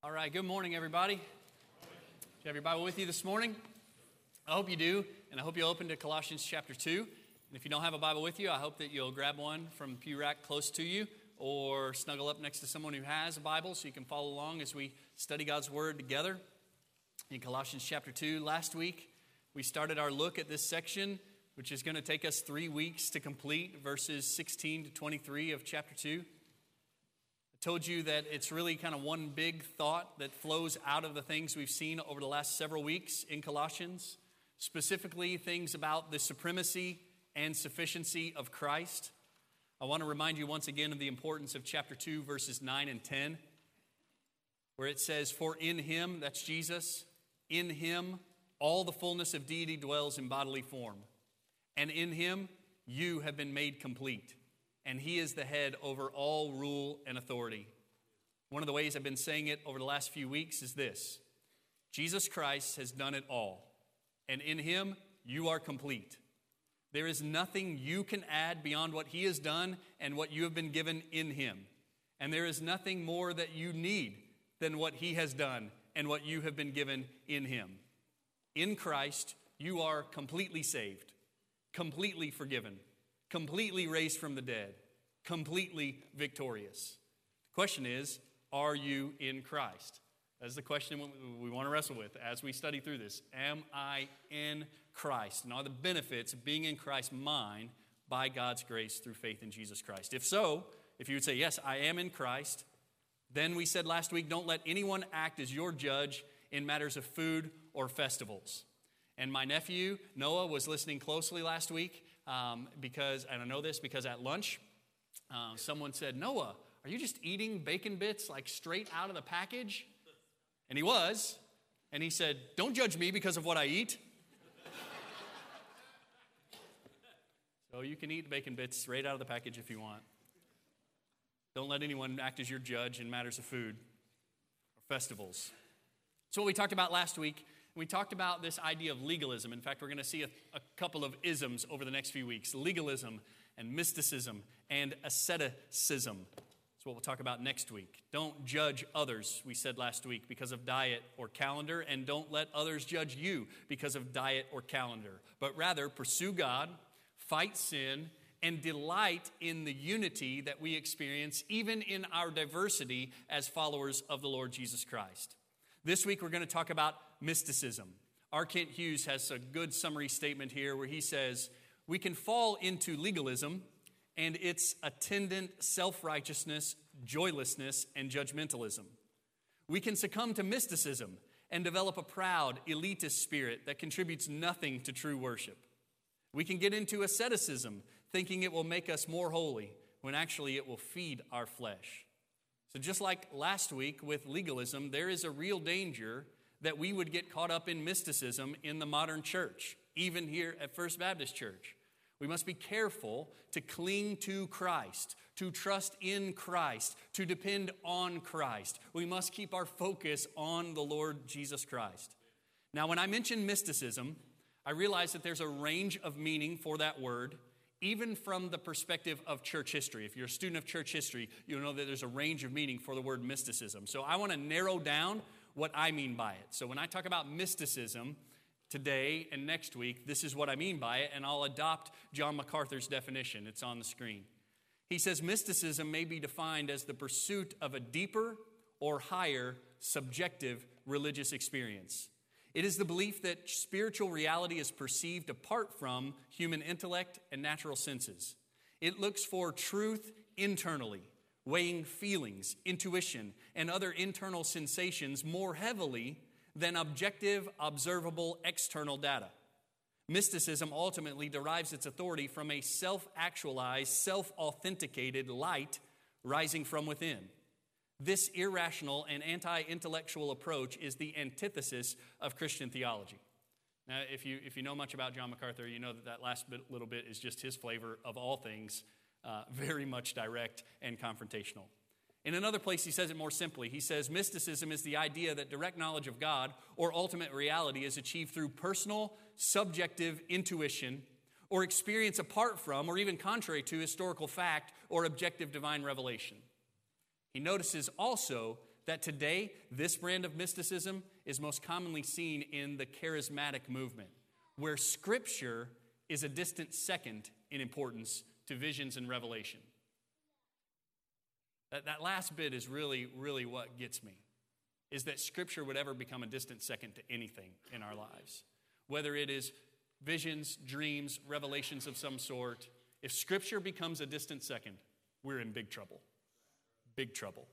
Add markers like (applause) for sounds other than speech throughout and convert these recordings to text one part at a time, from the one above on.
All right, good morning, everybody. Do you have your Bible with you this morning? I hope you do, and I hope you'll open to Colossians chapter 2. And if you don't have a Bible with you, I hope that you'll grab one from pew rack close to you or snuggle up next to someone who has a Bible so you can follow along as we study God's Word together. In Colossians chapter 2, last week we started our look at this section, which is going to take us three weeks to complete, verses 16 to 23 of chapter 2 told you that it's really kind of one big thought that flows out of the things we've seen over the last several weeks in Colossians, specifically things about the supremacy and sufficiency of Christ. I want to remind you once again of the importance of chapter 2, verses 9 and 10, where it says, For in him, that's Jesus, in him all the fullness of deity dwells in bodily form, and in him you have been made complete and he is the head over all rule and authority. One of the ways I've been saying it over the last few weeks is this Jesus Christ has done it all, and in him you are complete. There is nothing you can add beyond what he has done and what you have been given in him. And there is nothing more that you need than what he has done and what you have been given in him. In Christ, you are completely saved, completely forgiven, completely raised from the dead, completely victorious. The question is, are you in Christ? That's the question we want to wrestle with as we study through this. Am I in Christ? And are the benefits of being in Christ mine by God's grace through faith in Jesus Christ? If so, if you would say, Yes, I am in Christ, then we said last week, don't let anyone act as your judge in matters of food or festivals. And my nephew, Noah, was listening closely last week um, because, and I know this because at lunch, uh, someone said, Noah, are you just eating bacon bits like straight out of the package? And he was. And he said, Don't judge me because of what I eat. (laughs) so you can eat bacon bits straight out of the package if you want. Don't let anyone act as your judge in matters of food or festivals. So, what we talked about last week we talked about this idea of legalism. In fact, we're going to see a, a, couple of isms over the next few weeks legalism and mysticism and asceticism. That's what we'll talk about next week. Don't judge others, we said last week, because of diet or calendar, and don't let others judge you because of diet or calendar, but rather pursue God, fight sin, and delight in the unity that we experience, even in our diversity as followers of the Lord Jesus Christ. This week, we're going to talk about mysticism. R. Kent Hughes has a good summary statement here where he says, We can fall into legalism and its attendant self righteousness, joylessness, and judgmentalism. We can succumb to mysticism and develop a proud, elitist spirit that contributes nothing to true worship. We can get into asceticism, thinking it will make us more holy, when actually it will feed our flesh. So, just like last week with legalism, there is a real danger that we would get caught up in mysticism in the modern church, even here at First Baptist Church. We must be careful to cling to Christ, to trust in Christ, to depend on Christ. We must keep our focus on the Lord Jesus Christ. Now, when I mention mysticism, I realize that there's a range of meaning for that word, even from the perspective of church history. If you're a student of church history, you'll know that there's a range of meaning for the word mysticism. So I want to narrow down what I mean by it. So when I talk about mysticism today and next week, this is what I mean by it, and I'll adopt John MacArthur's definition. It's on the screen. He says mysticism may be defined as the pursuit of a deeper or higher subjective religious experience. It is the belief that spiritual reality is perceived apart from human intellect and natural senses. It looks for truth internally weighing feelings, intuition, and other internal sensations more heavily than objective, observable external data. Mysticism ultimately derives its authority from a self actualized, self authenticated light rising from within. This irrational and anti intellectual approach is the antithesis of Christian theology. Now, if you, if you know much about John MacArthur, you know that that last bit, little bit is just his flavor of all things uh, very much direct and confrontational. In another place, he says it more simply. He says, Mysticism is the idea that direct knowledge of God or ultimate reality is achieved through personal, subjective intuition or experience apart from or even contrary to historical fact or objective divine revelation. He notices also that today this brand of mysticism is most commonly seen in the charismatic movement, where Scripture is a distant second in importance to visions and revelation. That, that last bit is really, really what gets me, is that Scripture would ever become a distant second to anything in our lives. Whether it is visions, dreams, revelations of some sort, if Scripture becomes a distant second, we're in big trouble. Big trouble.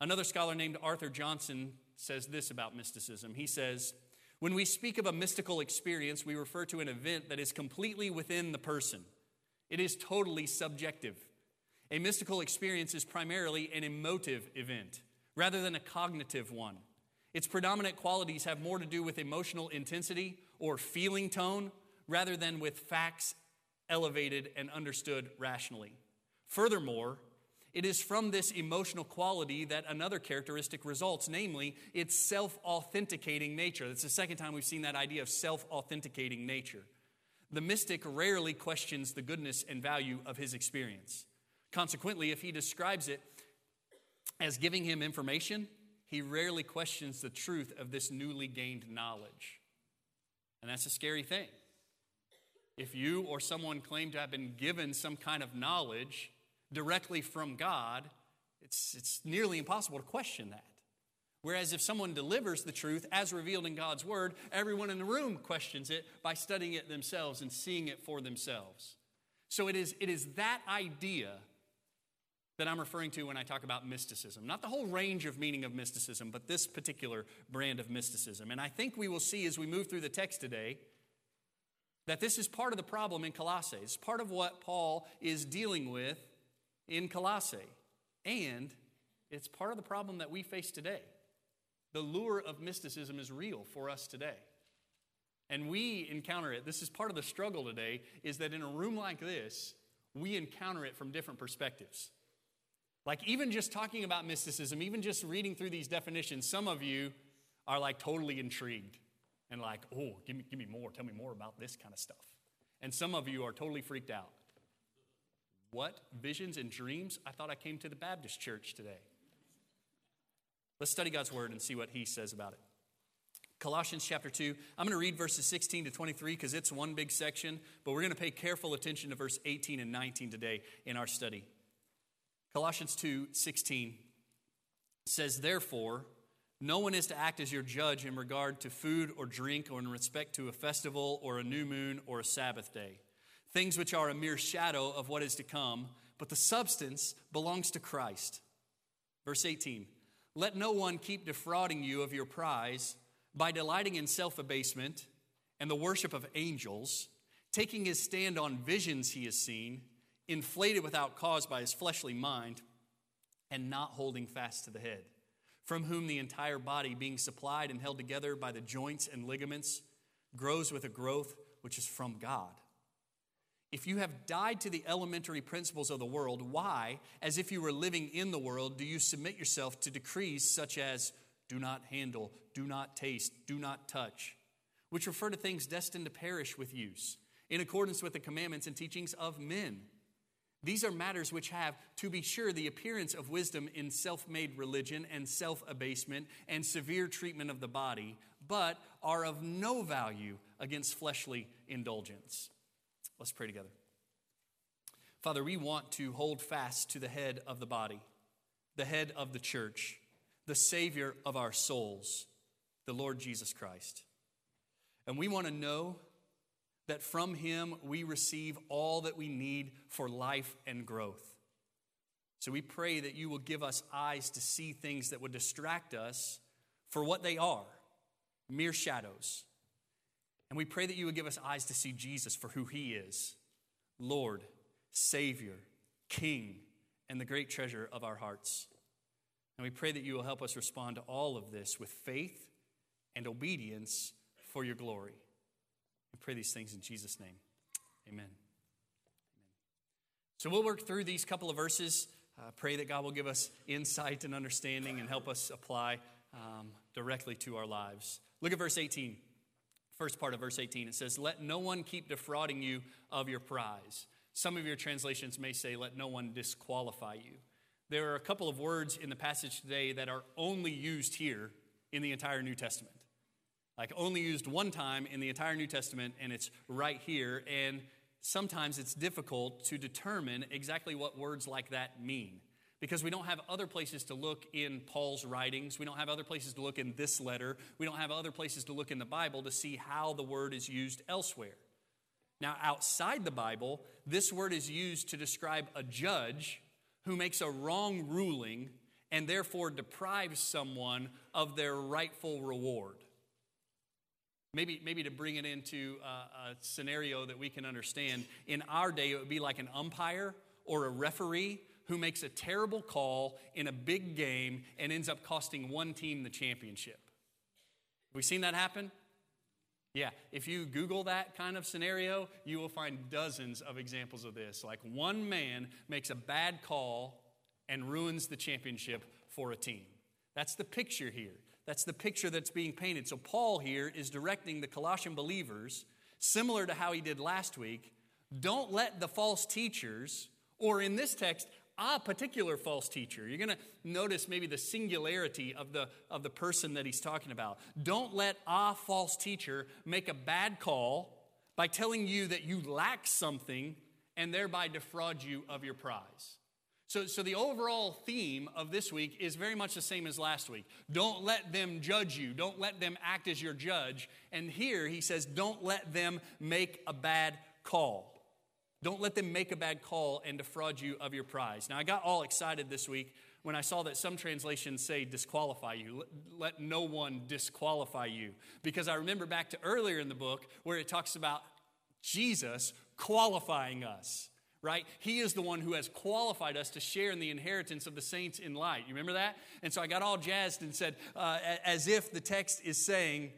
Another scholar named Arthur Johnson says this about mysticism. He says, When we speak of a mystical experience, we refer to an event that is completely within the person, it is totally subjective. A mystical experience is primarily an emotive event rather than a cognitive one. Its predominant qualities have more to do with emotional intensity or feeling tone rather than with facts elevated and understood rationally. Furthermore, it is from this emotional quality that another characteristic results, namely its self authenticating nature. That's the second time we've seen that idea of self authenticating nature. The mystic rarely questions the goodness and value of his experience. Consequently, if he describes it as giving him information, he rarely questions the truth of this newly gained knowledge. And that's a scary thing. If you or someone claim to have been given some kind of knowledge directly from God, it's, it's nearly impossible to question that. Whereas if someone delivers the truth as revealed in God's Word, everyone in the room questions it by studying it themselves and seeing it for themselves. So it is, it is that idea that I'm referring to when I talk about mysticism. Not the whole range of meaning of mysticism, but this particular brand of mysticism. And I think we will see as we move through the text today that this is part of the problem in Colossae. It's part of what Paul is dealing with in Colossae. And it's part of the problem that we face today. The lure of mysticism is real for us today. And we encounter it. This is part of the struggle today is that in a room like this, we encounter it from different perspectives. Like, even just talking about mysticism, even just reading through these definitions, some of you are like totally intrigued and like, oh, give me, give me more. Tell me more about this kind of stuff. And some of you are totally freaked out. What? Visions and dreams? I thought I came to the Baptist church today. Let's study God's word and see what he says about it. Colossians chapter 2. I'm going to read verses 16 to 23 because it's one big section, but we're going to pay careful attention to verse 18 and 19 today in our study. Colossians 2 16 says, Therefore, no one is to act as your judge in regard to food or drink or in respect to a festival or a new moon or a Sabbath day, things which are a mere shadow of what is to come, but the substance belongs to Christ. Verse 18 Let no one keep defrauding you of your prize by delighting in self abasement and the worship of angels, taking his stand on visions he has seen inflated without cause by his fleshly mind, and not holding fast to the head, from whom the entire body, being supplied and held together by the joints and ligaments, grows with a growth which is from God. If you have died to the elementary principles of the world, why, as if you were living in the world, do you submit yourself to decrees such as do not handle, do not taste, do not touch, which refer to things destined to perish with use, in accordance with the commandments and teachings of men? These are matters which have, to be sure, the appearance of wisdom in self made religion and self abasement and severe treatment of the body, but are of no value against fleshly indulgence. Let's pray together. Father, we want to hold fast to the head of the body, the head of the church, the Savior of our souls, the Lord Jesus Christ. And we want to know that from Him we receive all that we need for life and growth. So we pray that you will give us eyes to see things that would distract us for what they are mere shadows. And we pray that you would give us eyes to see Jesus for who He is Lord, Savior, King, and the great treasure of our hearts. And we pray that you will help us respond to all of this with faith and obedience for your glory. We pray these things in Jesus' name. Amen. Amen. So we'll work through these couple of verses. Uh, pray that God will give us insight and understanding and help us apply um, directly to our lives. Look at verse 18. First part of verse 18. It says, Let no one keep defrauding you of your prize. Some of your translations may say, Let no one disqualify you. there are a couple of words in the passage today that are only used here in the entire New Testament. Like, only used one time in the entire New Testament, and it's right here. And sometimes it's difficult to determine exactly what words like that mean because we don't have other places to look in Paul's writings. We don't have other places to look in this letter. We don't have other places to look in the Bible to see how the word is used elsewhere. Now, outside the Bible, this word is used to describe a judge who makes a wrong ruling and therefore deprives someone of their rightful reward. Maybe, maybe to bring it into a, a scenario that we can understand, in our day, it would be like an umpire or a referee who makes a terrible call in a big game and ends up costing one team the championship. Have we seen that happen? Yeah, if you Google that kind of scenario, you will find dozens of examples of this. Like one man makes a bad call and ruins the championship for a team. That's the picture here. That's the picture that's being painted. So, Paul here is directing the Colossian believers, similar to how he did last week don't let the false teachers, or in this text, a particular false teacher. You're going to notice maybe the singularity of the, of the person that he's talking about. Don't let a false teacher make a bad call by telling you that you lack something and thereby defraud you of your prize. So, so the overall theme of this week is very much the same as last week. Don't let them judge you. Don't let them act as your judge. And here he says, don't let them make a bad call. Don't let them make a bad call and defraud you of your prize. Now, I got all excited this week when I saw that some translations say disqualify you. Let, no one disqualify you. Because I remember back to earlier in the book where it talks about Jesus qualifying us, right? He is the one who has qualified us to share in the inheritance of the saints in light. You remember that? And so I got all jazzed and said, uh, as if the text is saying,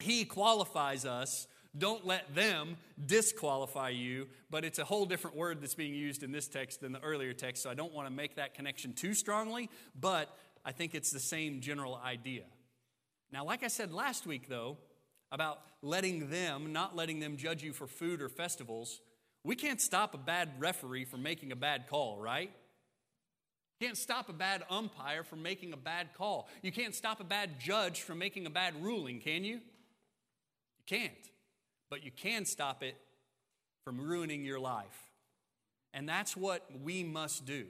He qualifies us don't let them disqualify you, but it's a whole different word that's being used in this text than the earlier text, so I don't want to make that connection too strongly, but I think it's the same general idea. Now, like I said last week, though, about letting them, not letting them judge you for food or festivals, we can't stop a bad referee from making a bad call, right? You can't stop a bad umpire from making a bad call. You can't stop a bad judge from making a bad ruling, can you? You can't but you can stop it from ruining your life. And that's what we must do.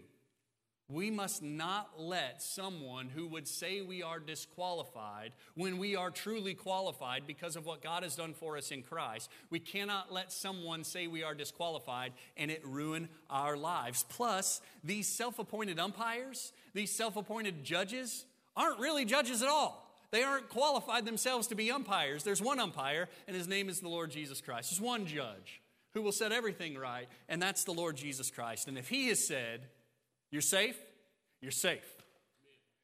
We must not let someone who would say we are disqualified when we are truly qualified because of what God has done for us in Christ. We cannot let someone say we are disqualified and it ruin our lives. Plus, these self appointed umpires, these self appointed judges, aren't really judges at all. They aren't qualified themselves to be umpires. There's one umpire, and his name is the Lord Jesus Christ. There's one judge who will set everything right, and that's the Lord Jesus Christ. And if he has said, You're safe, you're safe.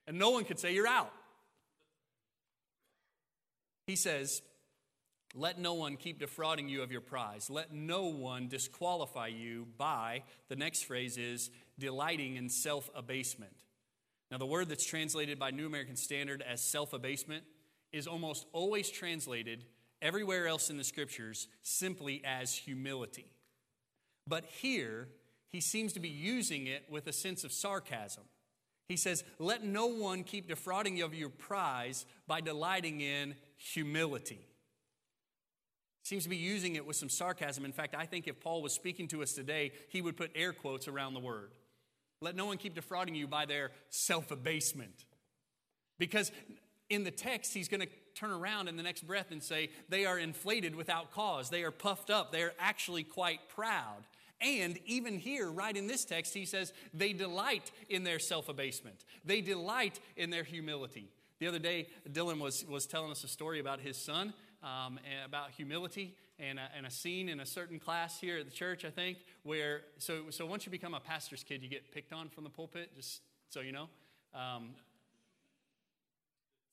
And no one could say, You're out. He says, let no one keep defrauding you of your prize. Let no one disqualify you by, the next phrase is, delighting in self abasement. Now, the word that's translated by New American Standard as self abasement is almost always translated everywhere else in the scriptures simply as humility. But here, he seems to be using it with a sense of sarcasm. He says, Let no one keep defrauding you of your prize by delighting in humility. Seems to be using it with some sarcasm. In fact, I think if Paul was speaking to us today, he would put air quotes around the word. Let no one keep defrauding you by their self abasement. Because in the text, he's going to turn around in the next breath and say, they are inflated without cause. They are puffed up. They are actually quite proud. And even here, right in this text, he says, they delight in their self abasement, they delight in their humility. The other day, Dylan was, was telling us a story about his son, um, about humility and a, and a scene in a certain class here at the church, I think, where, so, so once you become a pastor's kid, you get picked on from the pulpit, just so you know. Um,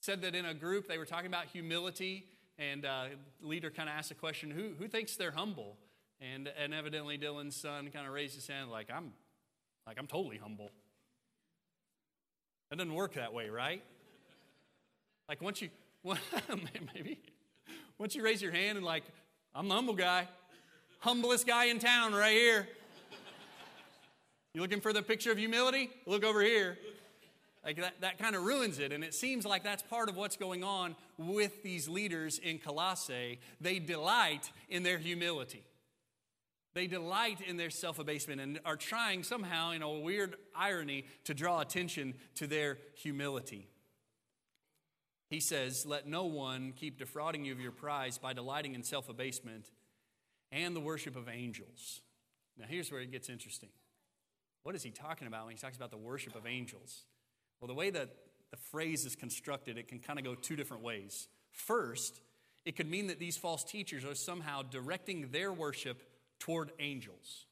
said that in a group they were talking about humility, and uh, leader kind of asked a question who, who thinks they're humble? And, and evidently Dylan's son kind of raised his hand like, I'm, like, I'm totally humble. That doesn't work that way, right? Like once you, well, (laughs) maybe, once you raise your hand and like, I'm the humble guy. Humblest guy in town right here. You looking for the picture of humility? Look over here. Like that, that kind of ruins it. And it seems like that's part of what's going on with these leaders in Colossae. They delight in their humility. They delight in their self abasement and are trying somehow, in a weird irony, to draw attention to their humility. He says, Let no one keep defrauding you of your prize by delighting in self abasement and the worship of angels. Now, here's where it gets interesting. What is he talking about when he talks about the worship of angels? Well, the way that the phrase is constructed, it can kind of go two different ways. First, it could mean that these false teachers are somehow directing their worship toward angels,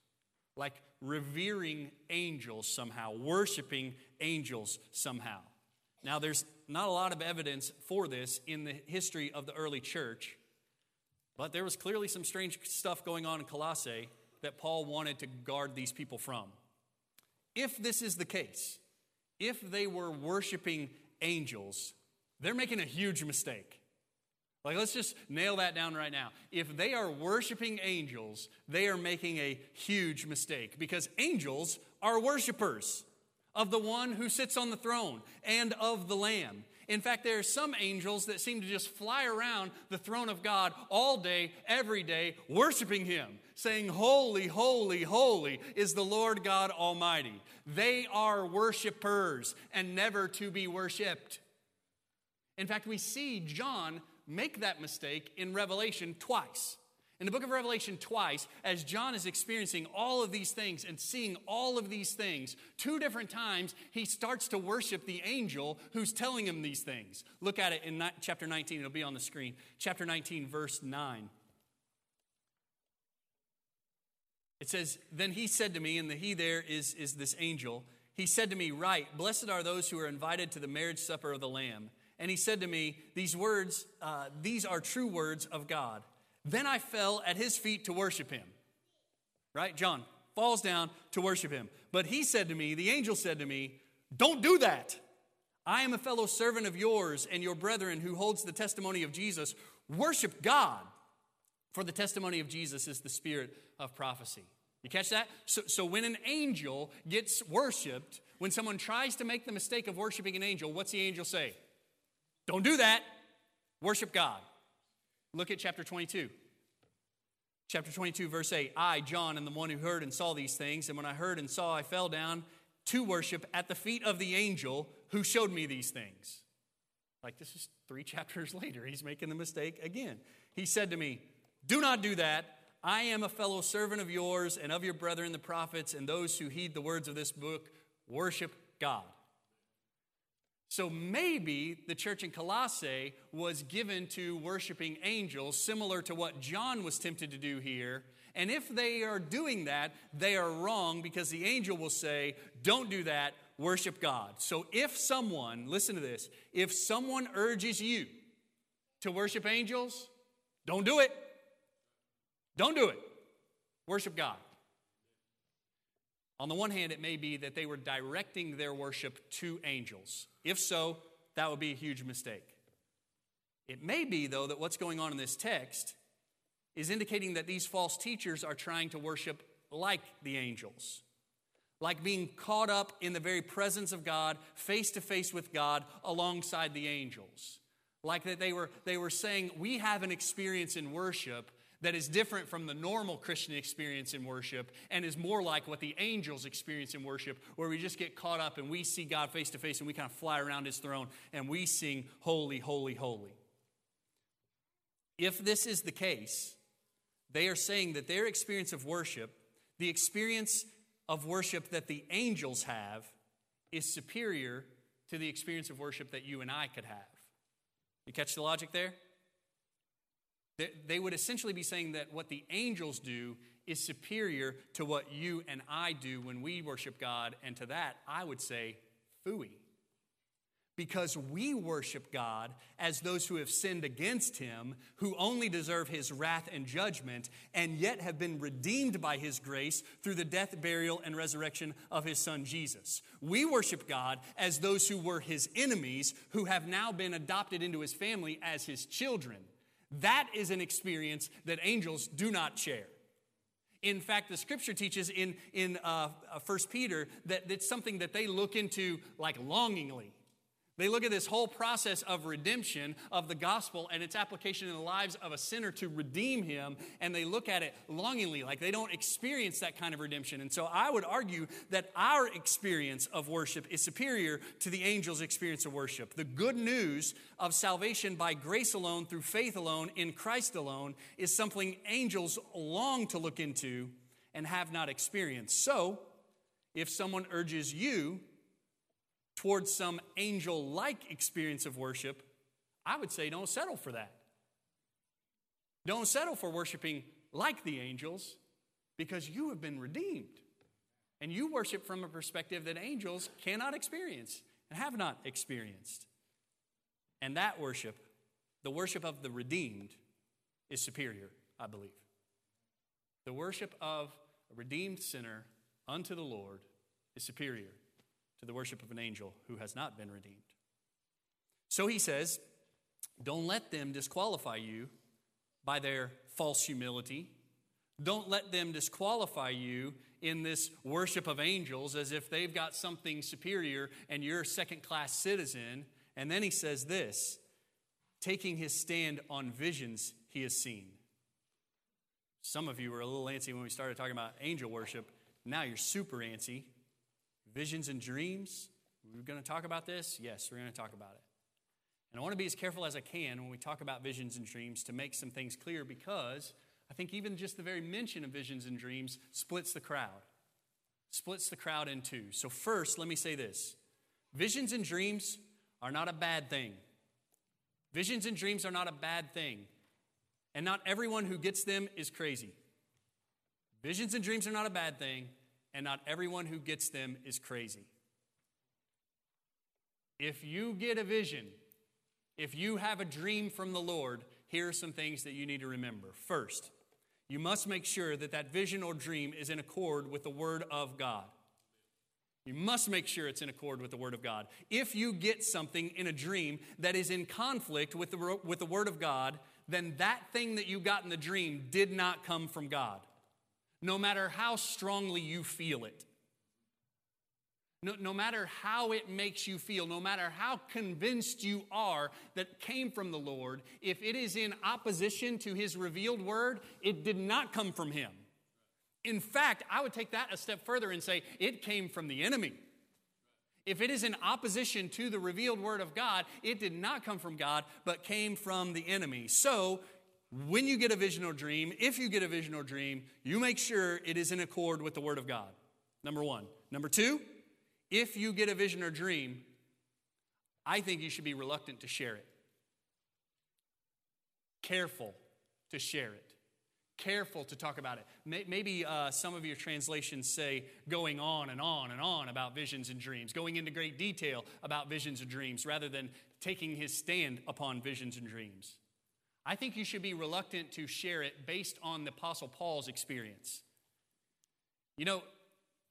like revering angels somehow, worshiping angels somehow. Now, there's not a lot of evidence for this in the history of the early church, but there was clearly some strange stuff going on in Colossae that Paul wanted to guard these people from. If this is the case, if they were worshiping angels, they're making a huge mistake. Like, let's just nail that down right now. If they are worshiping angels, they are making a huge mistake because angels are worshipers of the one who sits on the throne and of the Lamb. In fact, there are some angels that seem to just fly around the throne of God all day, every day, worshiping Him, saying, Holy, holy, holy is the Lord God Almighty. They are worshipers and never to be worshiped. In fact, we see John make that mistake in Revelation twice. In the book of Revelation, twice, as John is experiencing all of these things and seeing all of these things, two different times he starts to worship the angel who's telling him these things. Look at it in chapter 19, it'll be on the screen. Chapter 19, verse 9. It says, Then he said to me, and the he there is, is this angel, he said to me, Right, blessed are those who are invited to the marriage supper of the Lamb. And he said to me, These words, uh, these are true words of God. Then I fell at his feet to worship him. Right? John falls down to worship him. But he said to me, the angel said to me, Don't do that. I am a fellow servant of yours and your brethren who holds the testimony of Jesus. Worship God, for the testimony of Jesus is the spirit of prophecy. You catch that? So, so when an angel gets worshiped, when someone tries to make the mistake of worshiping an angel, what's the angel say? Don't do that. Worship God. Look at chapter 22. Chapter 22, verse 8 I, John, am the one who heard and saw these things. And when I heard and saw, I fell down to worship at the feet of the angel who showed me these things. Like this is three (laughs) chapters later. He's making the mistake again. He said to me, Do not do that. I am a fellow servant of yours and of your brethren, the prophets, and those who heed the words of this book. Worship God. So maybe the church in Colossae was given to worshiping angels, similar to what John was tempted to do here. And if they are doing that, they are wrong because the angel will say, Don't do that, worship God. So if someone, listen to this, if someone urges you to worship angels, don't do it. Don't do it. Worship God. On the one hand, it may be that they were directing their worship to angels. If so, that would be a huge mistake. It may be, though, that what's going on in this text is indicating that these false teachers are trying to worship like the angels, like being caught up in the very presence of God, face to face with God, alongside the angels. Like that they were, they were saying, We have an experience in worship that is different from the normal Christian experience in worship and is more like what the angels experience in worship, where we just get caught up and we see God face to face and we kind of fly around his throne and we sing, Holy, Holy, Holy. If this is the case, they are saying that their experience of worship, the experience of worship that the angels have, is superior to the experience of worship that you and I could have. You catch the logic there? They would essentially be saying that what the angels do is superior to what you and I do when we worship God, and to that, I would say, fooey. Because we worship God as those who have sinned against Him, who only deserve His wrath and judgment, and yet have been redeemed by His grace through the death, burial, and resurrection of His Son Jesus. We worship God as those who were His enemies, who have now been adopted into His family as His children. That is an experience that angels do not share. In fact, the scripture teaches in, in uh, 1 uh, Peter that it's something that they look into like longingly. They look at this whole process of redemption of the gospel and its application in the lives of a sinner to redeem him, and they look at it longingly, like they don't experience that kind of redemption. And so I would argue that our experience of worship is superior to the angels' experience of worship. The good news of salvation by grace alone, through faith alone, in Christ alone, is something angels long to look into and have not experienced. So, if someone urges you towards some angel like experience of worship, I would say don't settle for that. Don't settle for worshiping like the angels because you have been redeemed. And you worship from a perspective that angels cannot experience and have not experienced. And that worship, the worship of the redeemed, is superior, I believe. The worship of a redeemed sinner unto the Lord is superior to the worship of an angel who has not been redeemed. So he says, Don't let them disqualify you by their false humility. Don't let them disqualify you in this worship of angels as if they've got something superior and you're a second class citizen. And then he says this taking his stand on visions he has seen. Some of you were a little antsy when we started talking about angel worship. Now you're super antsy Visions and dreams. We're going to talk about this? Yes, we're going to talk about it. And I want to be as careful as I can when we talk about visions and dreams to make some things clear because I think even just the very mention of visions and dreams splits the crowd, splits the crowd in two. So, first, let me say this visions and dreams are not a bad thing. Visions and dreams are not a bad thing. And not everyone who gets them is crazy. Visions and dreams are not a bad thing and not everyone who gets them is crazy. If you get a vision, if you have a dream from the Lord, here are some things that you need to remember. First, you must make sure that that vision or dream is in accord with the Word of God. You must make sure it's in accord with the Word of God. If you get something in a dream that is in conflict with the, with the Word of God, then that thing that you got in the dream did not come from God no matter how strongly you feel it. No, no, matter how it makes you feel, no matter how convinced you are that came from the Lord, if it is in opposition to His revealed word, it did not come from Him. In fact, I would take that a step further and say it came from the enemy. If it is in opposition to the revealed word of God, it did not come from God, but came from the enemy. So when you get a vision or dream, if you get a vision or dream, you make sure it is in accord with the Word of God. Number one. Number two, if you get a vision or dream, I think you should be reluctant to share it. Careful to share it. Careful to talk about it. Maybe uh, some of your translations say going on and on and on about visions and dreams, going into great detail about visions and dreams, rather than taking his stand upon visions and dreams. I think you should be reluctant to share it based on the Apostle Paul's experience. You know,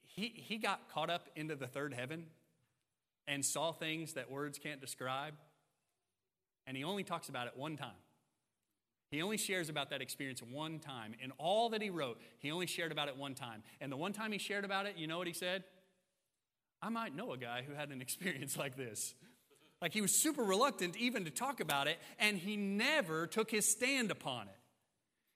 he, he got caught up into the third heaven and saw things that words can't describe, and he only talks about it one time. He only shares about that experience one time. In all that he wrote, he only shared about it one time. And the one time he shared about it, you know what he said? I might know a guy who had an (laughs) experience like this. Like he was super reluctant even to talk about it, and he never took his stand upon it.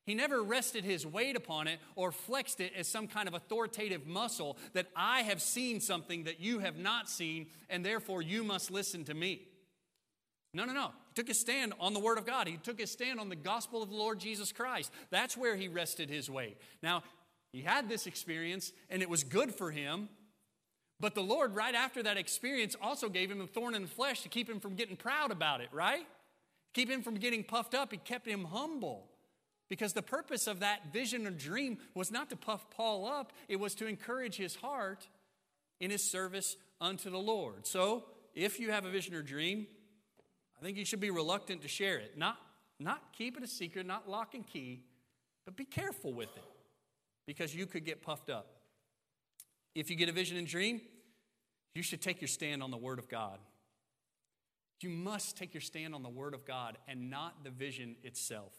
He never rested his weight upon it or flexed it as some kind of authoritative muscle that I have seen something that you have not seen, and therefore you must listen to me. No, no, no. He took his stand on the Word of God. He took his stand on the gospel of the Lord Jesus Christ. That's where he rested his weight. Now, he had this experience, and it was good for him, but the Lord, right after that experience, also gave him a thorn in the flesh to keep him from getting proud about it, right? Keep him from getting puffed up. He kept him humble. Because the purpose of that vision or dream was not to puff Paul up, it was to encourage his heart in his service unto the Lord. So, if you have a vision or dream, I think you should be reluctant to share it. Not, not keep it a secret, not lock and key, but be careful with it because you could get puffed up. If you get a vision and dream, you should take your stand on the Word of God. You must take your stand on the Word of God and not the vision itself.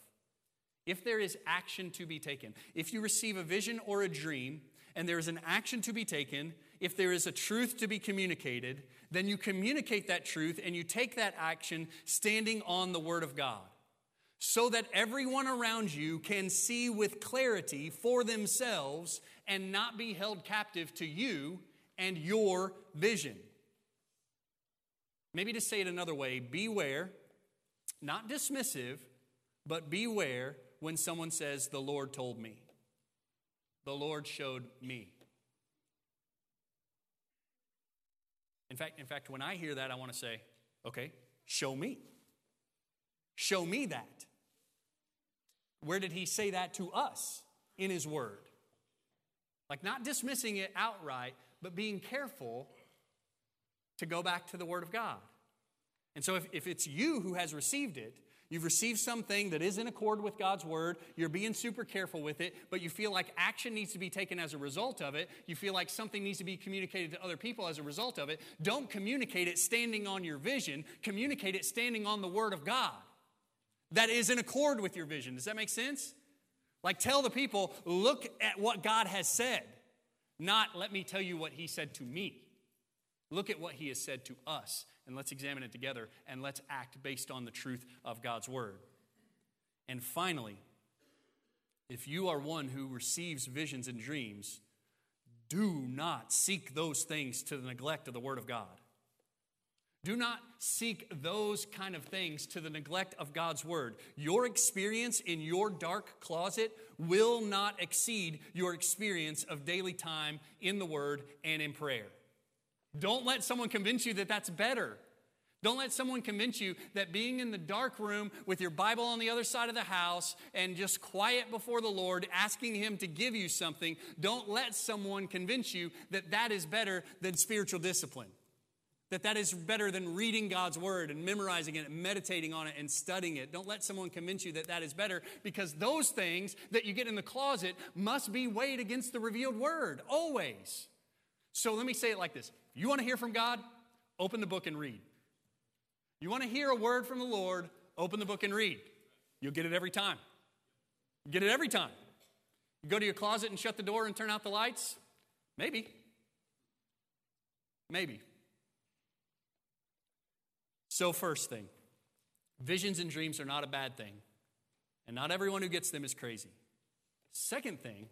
if there is action to be taken, if you receive a vision or a dream and there is an action to be taken, if there is a truth to be communicated, then you communicate that truth and you take that action standing on the Word of God so that everyone around you can see with clarity for themselves and not be held captive to you and your vision. Maybe to say it another way, beware, not dismissive, but beware when someone says, The Lord told me. The Lord showed me. In fact, in fact, when I hear that, I want to say, okay, show me. Show me that. Where did he say that to us in his word? Like not dismissing it outright, but being careful to go back to the word of God. And so if, if it's you who has received it, You've received something that is in accord with God's word. You're being super careful with it, but you feel like action needs to be taken as a result of it. You feel like something needs to be communicated to other people as a result of it. Don't communicate it standing on your vision, communicate it standing on the word of God that is in accord with your vision. Does that make sense? Like tell the people, look at what God has said, not let me tell you what he said to me. Look at what he has said to us and let's examine it together and let's act based on the truth of God's word. And finally, if you are one who receives visions and dreams, do not seek those things to the neglect of the word of God. Do not seek those kind of things to the neglect of God's word. Your experience in your dark closet will not exceed your experience of daily time in the word and in prayer. Don't let someone convince you that that's better. Don't let someone convince you that being in the dark room with your Bible on the other side of the house and just quiet before the Lord, asking Him to give you something, don't let someone convince you that that is better than spiritual discipline. That that is better than reading God's word and memorizing it and meditating on it and studying it. Don't let someone convince you that that is better because those things that you get in the closet must be weighed against the revealed word, always. So let me say it like this you want to hear from God? Open the book and read. You want to hear a word from the Lord? Open the book and read. You'll get it every time. You get it every time. You go to your closet and shut the door and turn out the lights? Maybe. Maybe. So, first thing visions and dreams are not a bad thing, and not everyone who gets them is crazy. Second thing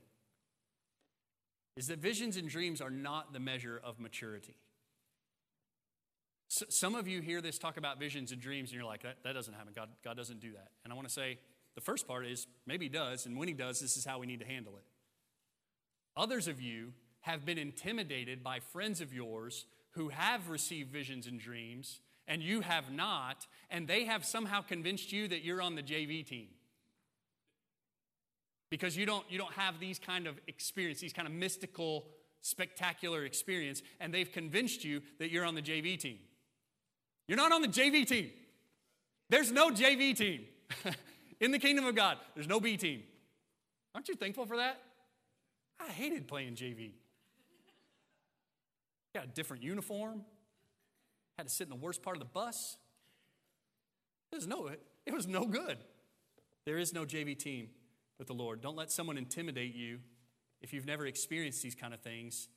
is that visions and dreams are not the measure of maturity. So, some of you hear this talk about visions and dreams, and you're like, that, that doesn't happen. God, God doesn't do that. And I want to say the first part is maybe he does, and when he does, this is how we need to handle it. Others of you have been intimidated by friends of yours who have received visions and dreams, and you have not, and they have somehow convinced you that you're on the JV team because you don't, you don't have these kind of experience, these kind of mystical, spectacular experience, and they've convinced you that you're on the JV team. You're not on the JV team. There's no JV team. (laughs) In the kingdom of God, there's no B team. Aren't you thankful for that? I hated playing JV. Got a different uniform. Had to sit in the worst part of the bus. It was no, it was no good. There is no JV team with the Lord. Don't let someone intimidate you if you've never experienced these kind of things.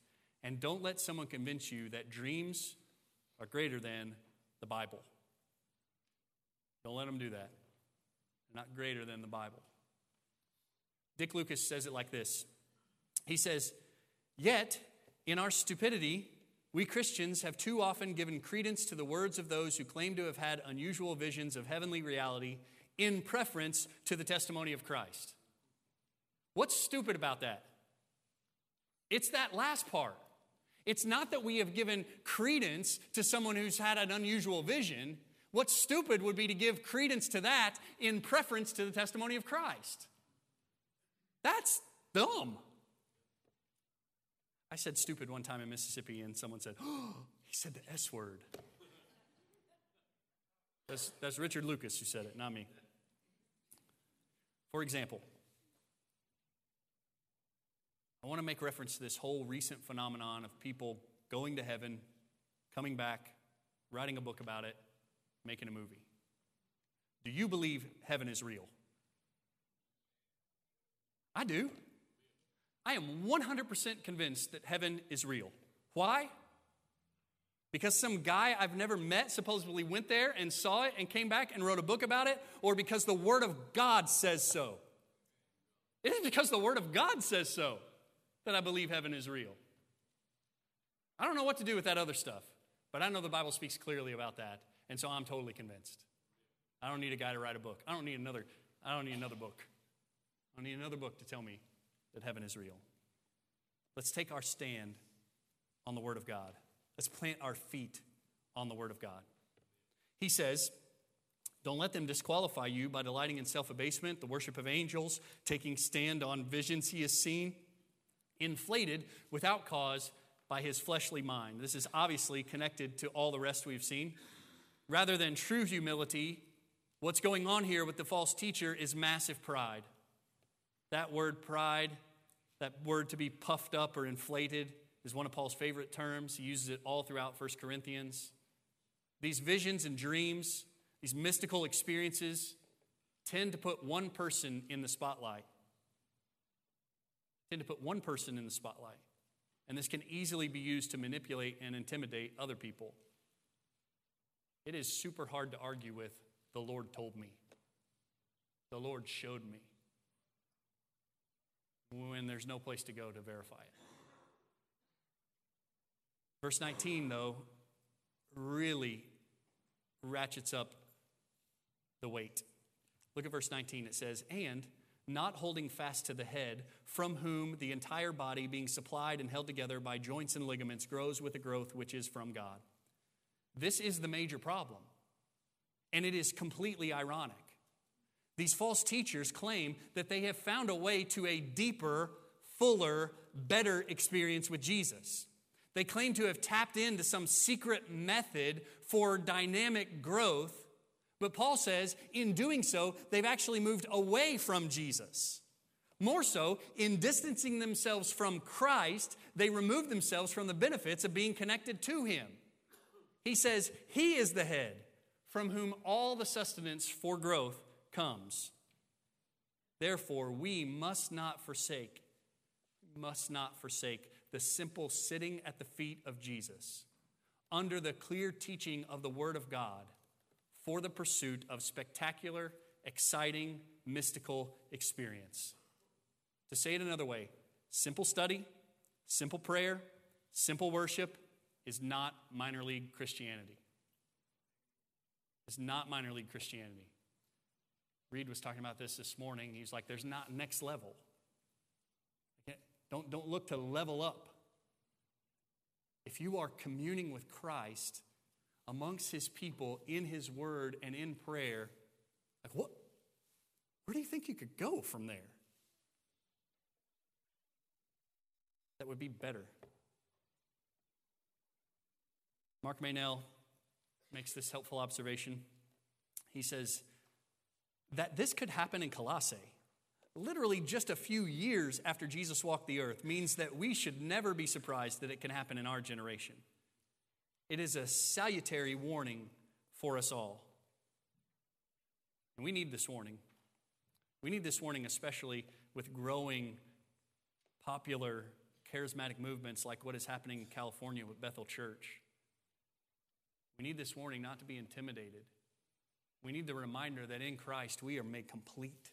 And don't let someone convince you that dreams are greater than the Bible. Don't let them do that. They're not greater than the Bible. Dick Lucas says it like this He says, Yet, in our stupidity, we Christians have too often given credence to the words of those who claim to have had unusual visions of heavenly reality in preference to the testimony of Christ. What's stupid about that? It's that last part. It's not that we have given credence to someone who's had an unusual vision. What's stupid would be to give credence to that in preference to the testimony of Christ. That's dumb. I said stupid one time in Mississippi, and someone said, Oh, he said the S word. That's, that's Richard Lucas who said it, not me. For example, I want to make reference to this whole recent phenomenon of people going to heaven, coming back, writing a book about it, making a movie. Do you believe heaven is real? I do. I am 100% convinced that heaven is real. Why? Because some guy I've never met supposedly went there and saw it and came back and wrote a book about it, or because the Word of God says so. It is because the Word of God says so that I believe heaven is real. I don't know what to do with that other stuff, but I know the Bible speaks clearly about that, and so I'm totally convinced. I don't need a guy to write a book. I don't need another, I don't need another book. I don't need another book to tell me that heaven is real. Let's take our stand on the Word of God. Let's plant our feet on the Word of God. He says, Don't let them disqualify you by delighting in self abasement, the worship of angels, taking stand on visions he has seen, inflated without cause by his fleshly mind. This is obviously connected to all the rest we've seen. Rather than true humility, what's going on here with the false teacher is massive pride. That word pride, that word to be puffed up or inflated, is one of Paul's favorite terms. He uses it all throughout 1 Corinthians. These visions and dreams, these mystical experiences, tend to put one person in the spotlight. Tend to put one person in the spotlight. And this can easily be used to manipulate and intimidate other people. It is super hard to argue with the Lord told me. The Lord showed me. When there's no place to go to verify it. Verse 19, though, really ratchets up the weight. Look at verse 19. It says, And not holding fast to the head, from whom the entire body, being supplied and held together by joints and ligaments, grows with a growth which is from God. This is the major problem. And it is completely ironic. These false teachers claim that they have found a way to a deeper, fuller, better experience with Jesus. They claim to have tapped into some secret method for dynamic growth, but Paul says in doing so, they've actually moved away from Jesus. More so, in distancing themselves from Christ, they remove themselves from the benefits of being connected to Him. He says, He is the head from whom all the sustenance for growth comes. Therefore, we must not forsake, must not forsake the simple sitting at the feet of Jesus under the clear teaching of the Word of God for the pursuit of spectacular, exciting, mystical experience. To say it another way, simple study, simple prayer, simple worship is not minor league Christianity. It's not minor league Christianity. Reed was talking about this this morning. He's like, there's not next level. Don't, don't look to level up. If you are communing with Christ amongst his people in his word and in prayer, like what? Where do you think you could go from there? That would be better. Mark Meynell makes this helpful observation. He says that this could happen in Colossae literally just a few years after Jesus walked the earth, means that we should never be surprised that it can happen in our generation. It is a salutary warning for us all. And we need this warning. We need this warning, especially with growing popular charismatic movements like what is happening in California with Bethel Church. We need this warning not to be intimidated. We need the reminder that in Christ we are made complete.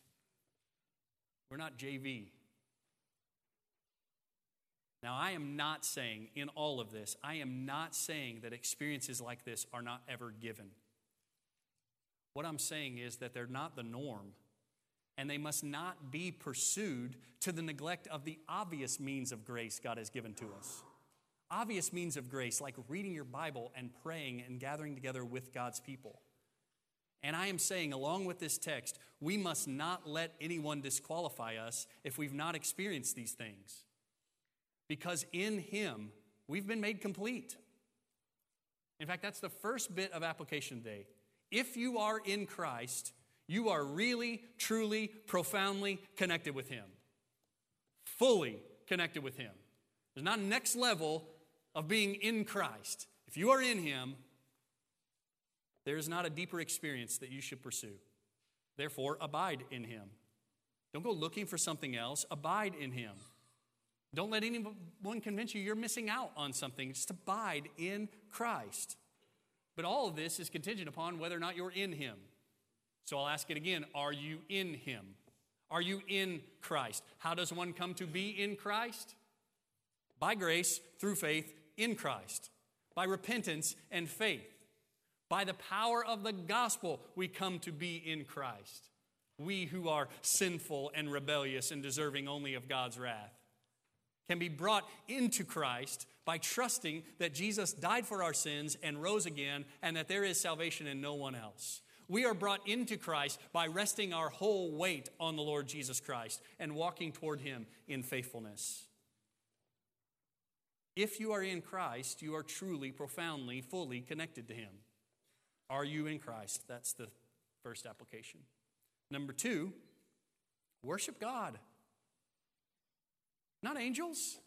We're not JV. Now, I am not saying in all of this, I am not saying that experiences like this are not ever given. What I'm saying is that they're not the norm, and they must not be pursued to the neglect of the obvious means of grace God has given to us. Obvious means of grace, like reading your Bible and praying and gathering together with God's people. And I am saying, along with this text, we must not let anyone disqualify us if we've not experienced these things. Because in Him, we've been made complete. In fact, that's the first bit of application today. If you are in Christ, you are really, truly, profoundly connected with Him. Fully connected with Him. There's not a next level of being in Christ. If you are in Him, there is not a deeper experience that you should pursue. Therefore, abide in him. Don't go looking for something else. Abide in Him. Don't let anyone convince you you're missing out on something. Just abide in Christ. But all of this is contingent upon whether or not you're in Him. So I'll ask it again Are you in Him? Are you in Christ? How does one come to be in Christ? By grace, through faith in Christ, by repentance and faith. By the power of the gospel, we come to be in Christ. We who are sinful and rebellious and deserving only of God's wrath can be brought into Christ by trusting that Jesus died for our sins and rose again, and that there is salvation in no one else. We are brought into Christ by resting our whole weight on the Lord Jesus Christ and walking toward Him in faithfulness. If you are in Christ, you are truly, profoundly, fully connected to Him. Are you in Christ? That's the first application. Number two, worship God. Not angels.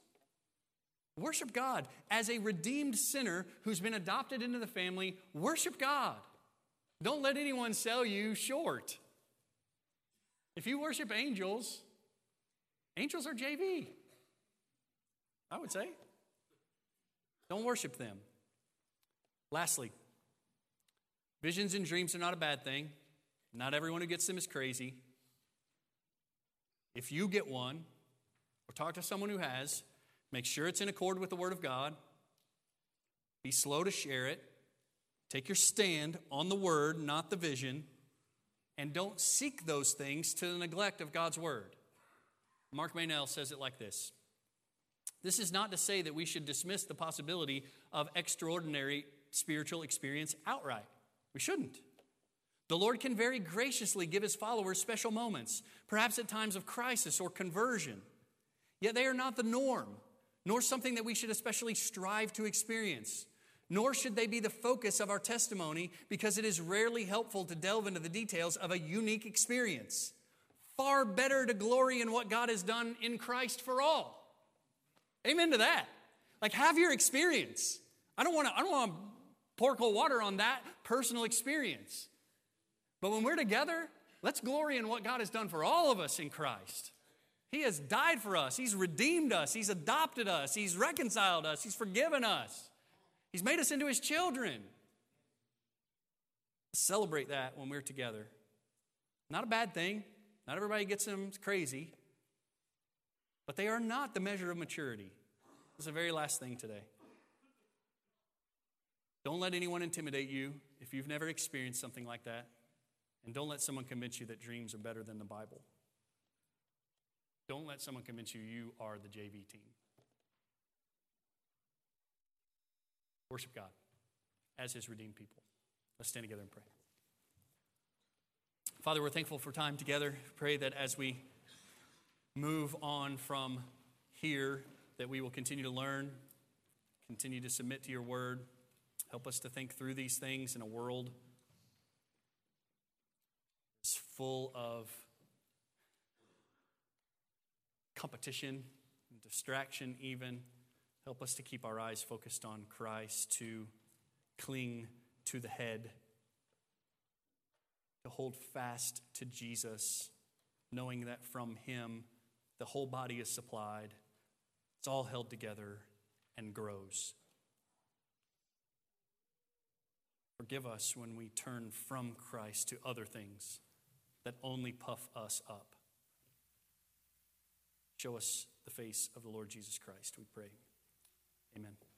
Worship God. As a redeemed sinner who's been adopted into the family, worship God. Don't let anyone sell you short. If you worship angels, angels are JV. I would say. Don't worship them. Lastly, visions and dreams are not a bad thing. Not everyone who gets them is crazy. If you get one, or talk to someone who has, make sure it's in accord with the Word of God. Be slow to share it. Take your stand on the Word, not the vision. And don't seek those things to the neglect of God's Word. Mark Meynell says it like this This is not to say that we should dismiss the possibility of extraordinary spiritual experience outright. We shouldn't. The Lord can very graciously give his followers special moments, perhaps at times of crisis or conversion. Yet they are not the norm, nor something that we should especially strive to experience. Nor should they be the focus of our testimony because it is rarely helpful to delve into the details of a unique experience. Far better to glory in what God has done in Christ for all. Amen to that. Like, have your experience. I don't want to, I don't want pour cold water on that personal experience. But when we're together, let's glory in what God has done for all of us in Christ. He has died for us, He's redeemed us, He's adopted us, He's reconciled us, He's forgiven us, He's made us into His children. Celebrate that when we're together. Not a bad thing. Not everybody gets them crazy, but they are not the measure of maturity. Is the very last thing today. Don't let anyone intimidate you if you've never experienced something like that. And don't let someone convince you that dreams are better than the Bible. Don't let someone convince you you are the JV team. Worship God as His redeemed people. Let's stand together and pray. Father, we're thankful for time together. Pray that as we move on from here, that we will continue to learn, continue to submit to your word. Help us to think through these things in a world that's full of competition, and distraction, even. Help us to keep our eyes focused on Christ, to cling to the head, to hold fast to Jesus, knowing that from Him the whole body is supplied, it's all held together and grows. Forgive us when we turn from Christ to other things that only puff us up. Show us the face of the Lord Jesus Christ, we pray. Amen.